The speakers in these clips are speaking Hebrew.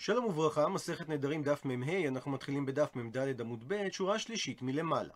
שלום וברכה, מסכת נדרים דף מ"ה, אנחנו מתחילים בדף מ"ד עמוד ב', שורה שלישית מלמעלה.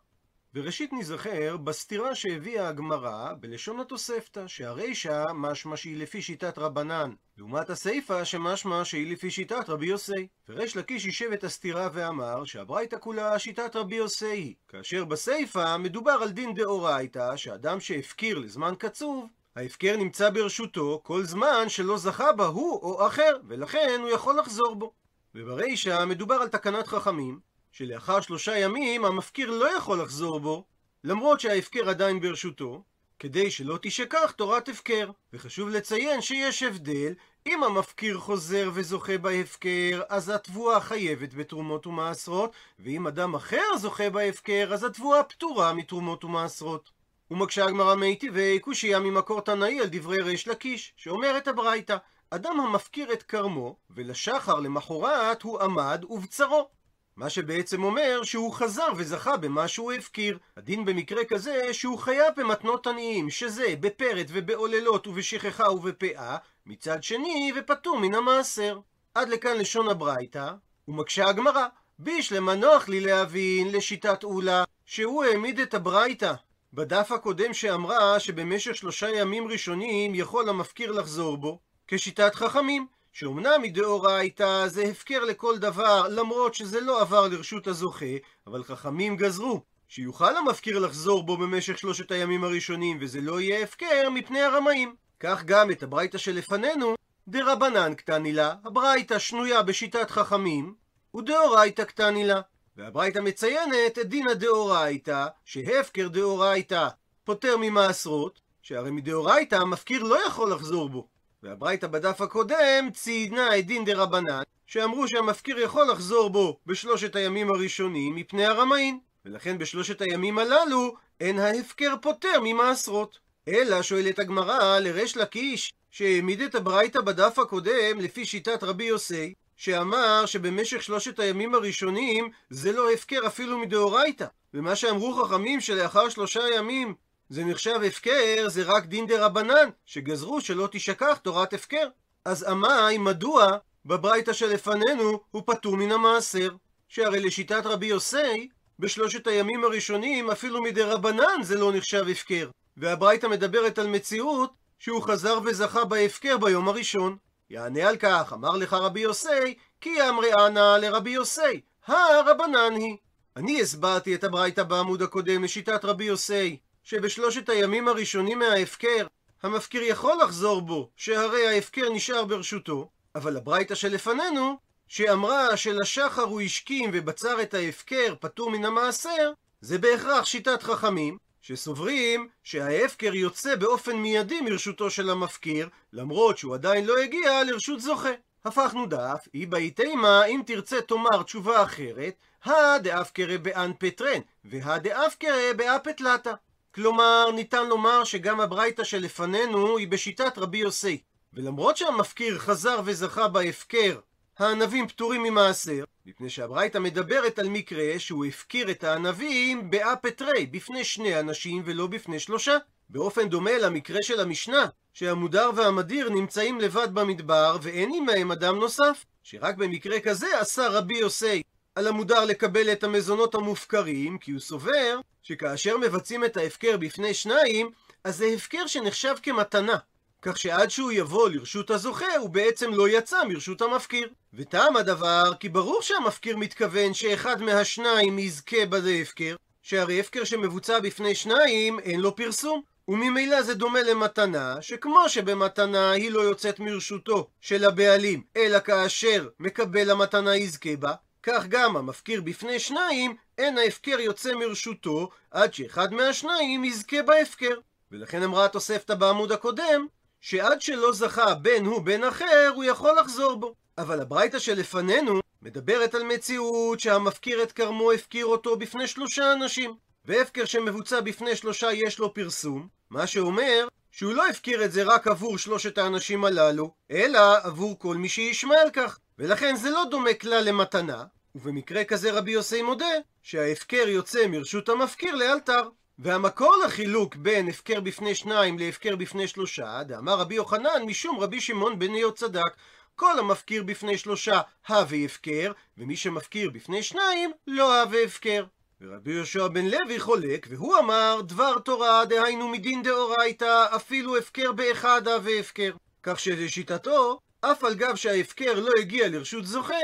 וראשית נזכר בסתירה שהביאה הגמרא בלשון התוספתא, שהרישא משמע שהיא לפי שיטת רבנן, לעומת הסיפא שמשמע שהיא לפי שיטת רבי יוסי. וריש לקיש יישב את הסתירה ואמר שהברייתא כולה שיטת רבי יוסי היא, כאשר בסיפא מדובר על דין דאורייתא, שאדם שהפקיר לזמן קצוב, ההפקר נמצא ברשותו כל זמן שלא זכה בה הוא או אחר, ולכן הוא יכול לחזור בו. וברישא מדובר על תקנת חכמים, שלאחר שלושה ימים המפקיר לא יכול לחזור בו, למרות שההפקר עדיין ברשותו, כדי שלא תשכח תורת הפקר. וחשוב לציין שיש הבדל, אם המפקיר חוזר וזוכה בהפקר, אז התבואה חייבת בתרומות ומעשרות, ואם אדם אחר זוכה בהפקר, אז התבואה פטורה מתרומות ומעשרות. ומקשה הגמרא מיטיבי קושייה ממקור תנאי על דברי ריש לקיש, שאומרת הברייתא, אדם המפקיר את כרמו, ולשחר למחרת הוא עמד ובצרו. מה שבעצם אומר שהוא חזר וזכה במה שהוא הפקיר. הדין במקרה כזה שהוא חייב במתנות עניים, שזה בפרט ובעוללות ובשכחה ובפאה, מצד שני ופטור מן המעשר. עד לכאן לשון הברייתא, ומקשה הגמרא, בישלמה נוח לי להבין לשיטת אולה, שהוא העמיד את הברייתא בדף הקודם שאמרה שבמשך שלושה ימים ראשונים יכול המפקיר לחזור בו, כשיטת חכמים, שאומנם מדאורייתא זה הפקר לכל דבר, למרות שזה לא עבר לרשות הזוכה, אבל חכמים גזרו שיוכל המפקיר לחזור בו במשך שלושת הימים הראשונים, וזה לא יהיה הפקר מפני הרמאים. כך גם את הברייתא שלפנינו, דרבנן קטני לה, הברייתא שנויה בשיטת חכמים, ודאורייתא קטני לה. והברייתא מציינת את דין הדאורייתא, שהפקר דאורייתא פוטר ממעשרות, שהרי מדאורייתא המפקיר לא יכול לחזור בו. והברייתא בדף הקודם ציינה את דין דרבנן, שאמרו שהמפקיר יכול לחזור בו בשלושת הימים הראשונים מפני הרמאים. ולכן בשלושת הימים הללו אין ההפקר פוטר ממעשרות. אלא שואלת הגמרא לריש לקיש, שהעמיד את הברייתא בדף הקודם לפי שיטת רבי יוסי, שאמר שבמשך שלושת הימים הראשונים זה לא הפקר אפילו מדאורייתא. ומה שאמרו חכמים שלאחר שלושה ימים זה נחשב הפקר, זה רק דין דה רבנן, שגזרו שלא תשכח תורת הפקר. אז עמאי, מדוע בברייתא שלפנינו הוא פטור מן המעשר? שהרי לשיטת רבי יוסי, בשלושת הימים הראשונים אפילו מדי רבנן זה לא נחשב הפקר. והברייתא מדברת על מציאות שהוא חזר וזכה בהפקר ביום הראשון. יענה על כך, אמר לך רבי יוסי, כי אמרי אנא לרבי יוסי, הרבנן היא. אני הסברתי את הברייתא בעמוד הקודם לשיטת רבי יוסי, שבשלושת הימים הראשונים מההפקר, המפקיר יכול לחזור בו, שהרי ההפקר נשאר ברשותו, אבל הברייתא שלפנינו, שאמרה שלשחר הוא השכים ובצר את ההפקר פטור מן המעשר, זה בהכרח שיטת חכמים, שסוברים שההפקר יוצא באופן מיידי מרשותו של המפקיר, למרות שהוא עדיין לא הגיע לרשות זוכה. הפכנו דף, אי באי תימה, אם תרצה תאמר תשובה אחרת, הדאפקרא באן פטרן, והדאפקרא באפטלתא. כלומר, ניתן לומר שגם הברייתא שלפנינו היא בשיטת רבי יוסי. ולמרות שהמפקיר חזר וזכה בהפקר, הענבים פטורים ממעשר, מפני שהברייתא מדברת על מקרה שהוא הפקיר את הענבים באפטרי, בפני שני אנשים ולא בפני שלושה. באופן דומה למקרה של המשנה, שהמודר והמדיר נמצאים לבד במדבר ואין עמהם אדם נוסף, שרק במקרה כזה אסר רבי יוסי על המודר לקבל את המזונות המופקרים, כי הוא סובר שכאשר מבצעים את ההפקר בפני שניים, אז זה הפקר שנחשב כמתנה. כך שעד שהוא יבוא לרשות הזוכה, הוא בעצם לא יצא מרשות המפקיר. וטעם הדבר, כי ברור שהמפקיר מתכוון שאחד מהשניים יזכה בזה הפקר, שהרי הפקר שמבוצע בפני שניים, אין לו פרסום. וממילא זה דומה למתנה, שכמו שבמתנה היא לא יוצאת מרשותו של הבעלים, אלא כאשר מקבל המתנה יזכה בה, כך גם המפקיר בפני שניים, אין ההפקר יוצא מרשותו, עד שאחד מהשניים יזכה בהפקר. ולכן אמרה התוספתא בעמוד הקודם, שעד שלא זכה בין הוא בין אחר, הוא יכול לחזור בו. אבל הברייתא שלפנינו מדברת על מציאות שהמפקיר את כרמו הפקיר אותו בפני שלושה אנשים. והפקר שמבוצע בפני שלושה יש לו פרסום, מה שאומר שהוא לא הפקיר את זה רק עבור שלושת האנשים הללו, אלא עבור כל מי שישמע על כך. ולכן זה לא דומה כלל למתנה, ובמקרה כזה רבי יוסי מודה שההפקר יוצא מרשות המפקיר לאלתר. והמקור לחילוק בין הפקר בפני שניים להפקר בפני שלושה, דאמר רבי יוחנן משום רבי שמעון בן ניות צדק. כל המפקיר בפני שלושה הווה הפקר, ומי שמפקיר בפני שניים לא הווה הפקר. ורבי יהושע בן לוי חולק, והוא אמר דבר תורה, דהיינו מדין דאורייתא, אפילו הפקר באחד הווה הפקר. כך שלשיטתו, אף על גב שההפקר לא הגיע לרשות זוכה,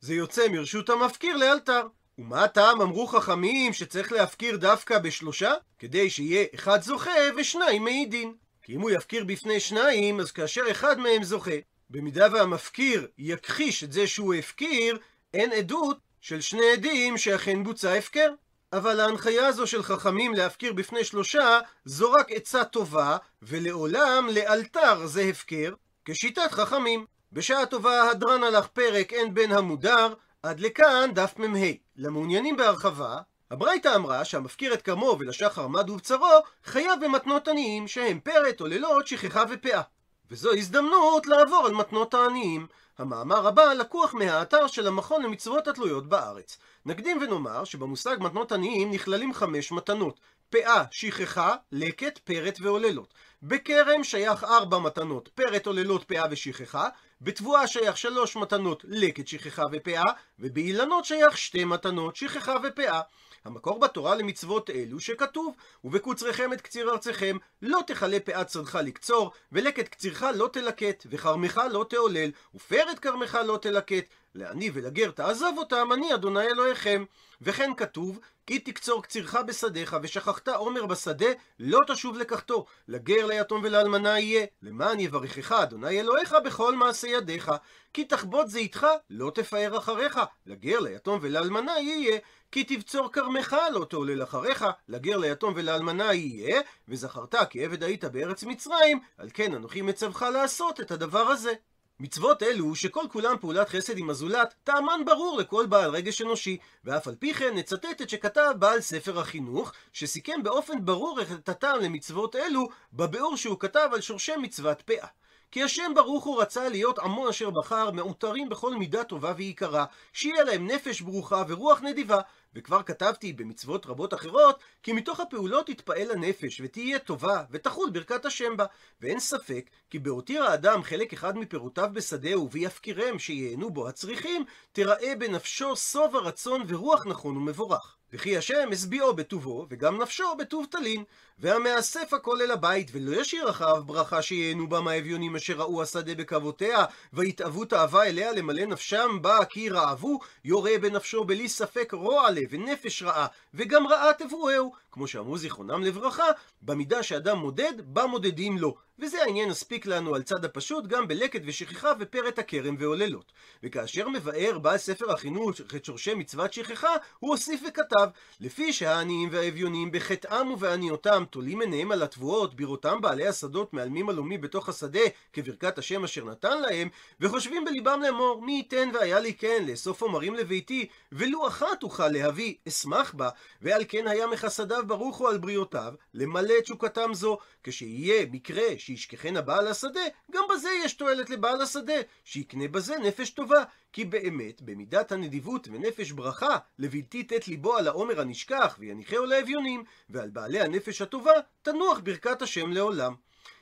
זה יוצא מרשות המפקיר לאלתר. ומה הטעם אמרו חכמים שצריך להפקיר דווקא בשלושה? כדי שיהיה אחד זוכה ושניים מעידין. כי אם הוא יפקיר בפני שניים, אז כאשר אחד מהם זוכה, במידה והמפקיר יכחיש את זה שהוא הפקיר, אין עדות של שני עדים שאכן בוצע הפקר. אבל ההנחיה הזו של חכמים להפקיר בפני שלושה, זו רק עצה טובה, ולעולם לאלתר זה הפקר, כשיטת חכמים. בשעה טובה הדרן הלך פרק אין בין המודר, עד לכאן דף מ"ה. למעוניינים בהרחבה, הברייתא אמרה שהמפקיר את כרמו ולשחר מד ובצרו, חייב במתנות עניים, שהם פרט או לילות, שכחה ופאה. וזו הזדמנות לעבור על מתנות העניים. המאמר הבא לקוח מהאתר של המכון למצוות התלויות בארץ. נקדים ונאמר שבמושג מתנות עניים נכללים חמש מתנות פאה, שכחה, לקט, פרט ועוללות. בכרם שייך ארבע מתנות, פרט, עוללות, פאה ושכחה. בתבואה שייך שלוש מתנות, לקט, שכחה ופאה. ובאילנות שייך שתי מתנות, שכחה ופאה. המקור בתורה למצוות אלו שכתוב ובקוצריכם את קציר ארציכם לא תכלה פאת שדך לקצור ולקט קצירך לא תלקט וכרמך לא תעולל ופרד כרמך לא תלקט לעני ולגר תעזוב אותם אני אדוני אלוהיכם. וכן כתוב כי תקצור קצירך בשדיך ושכחת עומר בשדה לא תשוב לקחתו. לגר ליתום ולאלמנה יהיה. למען יברכך אדוני אלוהיך בכל מעשה ידיך. כי תחבוט זיתך לא תפאר אחריך. לגר ליתום ולאלמנה יהיה. כי תבצור כרמך לא תעולל אחריך, לגר ליתום ולאלמנה יהיה, וזכרת כי עבד היית בארץ מצרים, על כן אנוכי מצווך לעשות את הדבר הזה. מצוות אלו, שכל כולם פעולת חסד עם הזולת, טעמן ברור לכל בעל רגש אנושי, ואף על פי כן נצטט את שכתב בעל ספר החינוך, שסיכם באופן ברור את הטעם למצוות אלו, בביאור שהוא כתב על שורשי מצוות פאה. כי השם ברוך הוא רצה להיות עמו אשר בחר, מעוטרים בכל מידה טובה ויקרה, שיהיה להם נפש ברוכה ורוח נדיבה, וכבר כתבתי במצוות רבות אחרות, כי מתוך הפעולות תתפעל הנפש, ותהיה טובה, ותחול ברכת השם בה. ואין ספק, כי בהותיר האדם חלק אחד מפירותיו בשדהו, ויפקירם שיהנו בו הצריכים, תראה בנפשו סוב הרצון ורוח נכון ומבורך. וכי השם השביעו בטובו, וגם נפשו בטוב תלין. והמאסף הכל אל הבית, ולא ישאיר אחריו ברכה שיהנו בה מהאביונים אשר ראו השדה בקוותיה, ויתאוו תאווה אליה למלא נפשם בה כי רעבו, יורה בנפשו בלי ספק רוע לב ונפש רעה, וגם רעה תבואהו, כמו שאמרו זיכרונם לברכה, במידה שאדם מודד, בה מודדים לו. וזה העניין הספיק לנו על צד הפשוט גם בלקט ושכחה ופרט הכרם ועוללות. וכאשר מבאר בעל ספר החינוך את שורשי מצוות שכחה, הוא הוסיף וכתב, לפי שהעניים והאביונים בחטאם ובעניותם תולים עיניהם על התבואות, בראותם בעלי השדות מעלמים עלומי בתוך השדה כברכת השם אשר נתן להם, וחושבים בליבם לאמור, מי ייתן והיה לי כן לאסוף עומרים לביתי, ולו אחת אוכל להביא, אשמח בה, ועל כן היה מחסדיו ברוך הוא על בריאותיו, למלא תשוקתם זו, כשיהיה מקרה שישכחנה בעל השדה, גם בזה יש תועלת לבעל השדה, שיקנה בזה נפש טובה. כי באמת, במידת הנדיבות ונפש ברכה, לבלתי תת ליבו על העומר הנשכח, ויניחהו לאביונים, ועל בעלי הנפש הטובה, תנוח ברכת השם לעולם.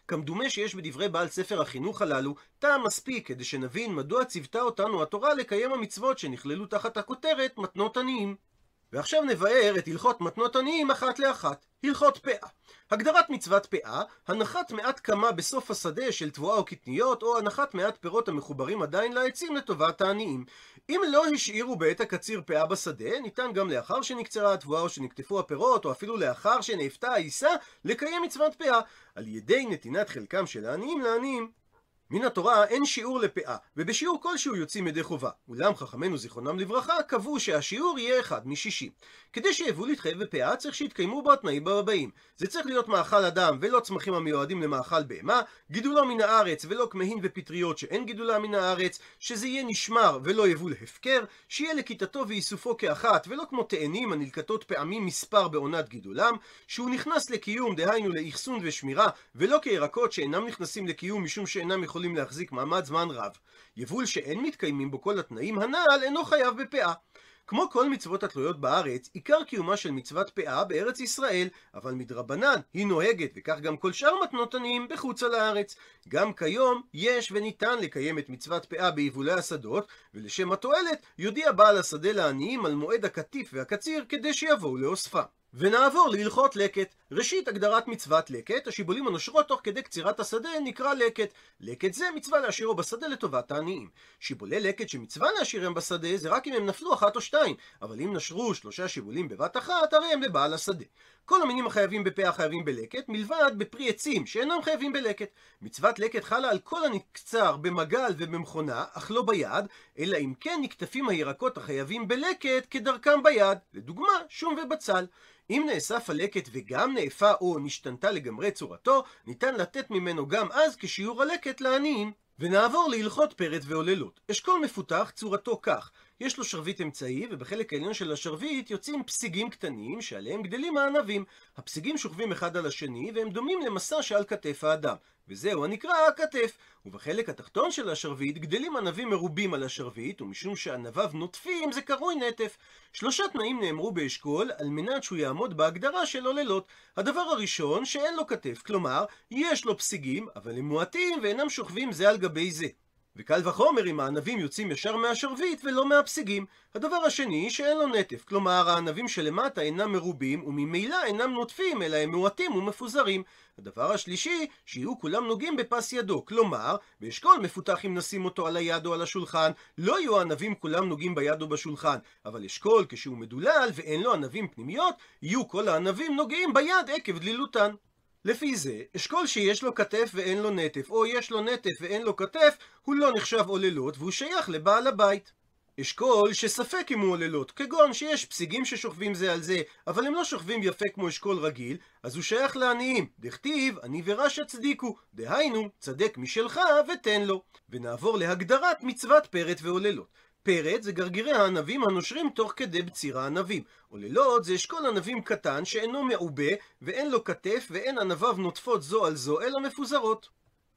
כמדומה שיש בדברי בעל ספר החינוך הללו טעם מספיק כדי שנבין מדוע ציוותה אותנו התורה לקיים המצוות שנכללו תחת הכותרת מתנות עניים. ועכשיו נבאר את הלכות מתנות עניים אחת לאחת. הלכות פאה. הגדרת מצוות פאה, הנחת מעט קמה בסוף השדה של תבואה או קטניות, או הנחת מעט פירות המחוברים עדיין לעצים לטובת העניים. אם לא השאירו בעת הקציר פאה בשדה, ניתן גם לאחר שנקצרה התבואה או שנקטפו הפירות, או אפילו לאחר שנאפתה העיסה, לקיים מצוות פאה, על ידי נתינת חלקם של העניים לעניים. מן התורה אין שיעור לפאה, ובשיעור כלשהו יוצאים ידי חובה. אולם חכמינו זיכרונם לברכה קבעו שהשיעור יהיה אחד משישים. כדי שיבוא להתחייב בפאה צריך שיתקיימו בו התנאים הבאים. זה צריך להיות מאכל אדם ולא צמחים המיועדים למאכל בהמה, גידולו מן הארץ ולא כמהין ופטריות שאין גידולה מן הארץ, שזה יהיה נשמר ולא יבוא להפקר, שיהיה לכיתתו ואיסופו כאחת ולא כמו תאנים הנלקטות פעמים מספר בעונת גידולם, שהוא נכנס לקיום דהיינו לאחסון ושמירה, ולא כירקות שאינם נכנסים לקיום משום שאינם יכולים להחזיק מעמד זמן רב. יבול שאין מתקיימים בו כל התנאים הנ"ל אינו חייב בפאה. כמו כל מצוות התלויות בארץ, עיקר קיומה של מצוות פאה בארץ ישראל, אבל מדרבנן היא נוהגת, וכך גם כל שאר מתנות עניים בחוץ על הארץ. גם כיום יש וניתן לקיים את מצוות פאה ביבולי השדות, ולשם התועלת יודיע בעל השדה לעניים על מועד הקטיף והקציר כדי שיבואו לאוספה. ונעבור להלכות לקט. ראשית, הגדרת מצוות לקט, השיבולים הנושרות תוך כדי קצירת השדה נקרא לקט. לקט זה מצווה להשאירו בשדה לטובת העניים. שיבולי לקט שמצווה להשאירם בשדה זה רק אם הם נפלו אחת או שתיים, אבל אם נשרו שלושה שיבולים בבת אחת, הרי הם לבעל השדה. כל המינים החייבים בפה החייבים בלקט, מלבד בפרי עצים שאינם חייבים בלקט. מצוות לקט חלה על כל הנקצר במגל ובמכונה, אך לא ביד, אלא אם כן נקטפים הירקות החייבים בלקט כדרכם ביד, לדוגמה, שום ובצל. אם נאסף הלקט וגם נאפה או נשתנתה לגמרי צורתו, ניתן לתת ממנו גם אז כשיעור הלקט לעניים. ונעבור להלכות פרט ועוללות. אשכול מפותח צורתו כך, יש לו שרביט אמצעי, ובחלק העליון של השרביט יוצאים פסיגים קטנים שעליהם גדלים הענבים. הפסיגים שוכבים אחד על השני, והם דומים למסע שעל כתף האדם. וזהו הנקרא הכתף. ובחלק התחתון של השרביט גדלים ענבים מרובים על השרביט, ומשום שענביו נוטפים זה קרוי נטף. שלושה תנאים נאמרו באשכול על מנת שהוא יעמוד בהגדרה של עוללות. הדבר הראשון, שאין לו כתף, כלומר, יש לו פסיגים, אבל הם מועטים ואינם שוכבים זה על גבי זה. וקל וחומר אם הענבים יוצאים ישר מהשרביט ולא מהפסיגים. הדבר השני, שאין לו נטף, כלומר הענבים שלמטה אינם מרובים וממילא אינם נוטפים, אלא הם מועטים ומפוזרים. הדבר השלישי, שיהיו כולם נוגעים בפס ידו, כלומר, באשכול מפותח אם נשים אותו על היד או על השולחן, לא יהיו הענבים כולם נוגעים ביד או בשולחן, אבל אשכול כשהוא מדולל ואין לו ענבים פנימיות, יהיו כל הענבים נוגעים ביד עקב דלילותן. לפי זה, אשכול שיש לו כתף ואין לו נטף, או יש לו נטף ואין לו כתף, הוא לא נחשב עוללות והוא שייך לבעל הבית. אשכול שספק אם הוא עוללות, כגון שיש פסיגים ששוכבים זה על זה, אבל הם לא שוכבים יפה כמו אשכול רגיל, אז הוא שייך לעניים. דכתיב, אני ורשע צדיקו, דהיינו, צדק משלך ותן לו. ונעבור להגדרת מצוות פרט ועוללות. פרט זה גרגירי הענבים הנושרים תוך כדי בציר הענבים. עוללות זה אשכול ענבים קטן שאינו מעובה ואין לו כתף ואין ענביו נוטפות זו על זו אלא מפוזרות.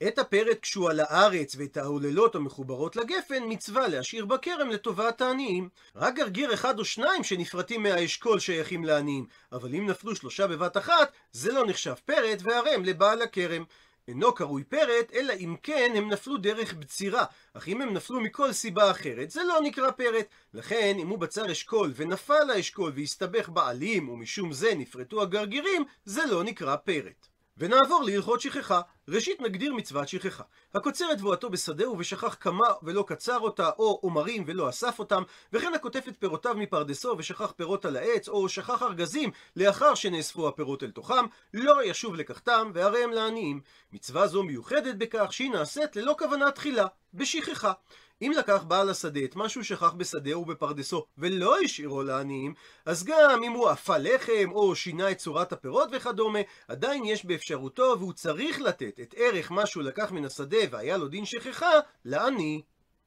את הפרט כשהוא על הארץ ואת העוללות המחוברות לגפן מצווה להשאיר בכרם לטובת העניים. רק גרגיר אחד או שניים שנפרטים מהאשכול שייכים לעניים, אבל אם נפלו שלושה בבת אחת, זה לא נחשב פרט והרם לבעל הכרם. אינו קרוי פרט, אלא אם כן הם נפלו דרך בצירה. אך אם הם נפלו מכל סיבה אחרת, זה לא נקרא פרט. לכן, אם הוא בצר אשכול ונפל לאשכול והסתבך בעלים, ומשום זה נפרטו הגרגירים, זה לא נקרא פרט. ונעבור להלכות שכחה. ראשית נגדיר מצוות שכחה. הקוצר את תבואתו בשדה ובשכח כמה ולא קצר אותה, או עומרים ולא אסף אותם, וכן הכותף את פירותיו מפרדסו ושכח פירות על העץ, או שכח ארגזים לאחר שנאספו הפירות אל תוכם, לא ישוב לקחתם, והרי הם לעניים. מצווה זו מיוחדת בכך שהיא נעשית ללא כוונה תחילה, בשכחה. אם לקח בעל השדה את מה שהוא שכח בשדה ובפרדסו ולא השאירו לעניים, אז גם אם הוא אפה לחם או שינה את צורת הפירות וכדומה, עדיין יש באפשרותו והוא צריך לתת את ערך מה שהוא לקח מן השדה והיה לו דין שכחה לעני.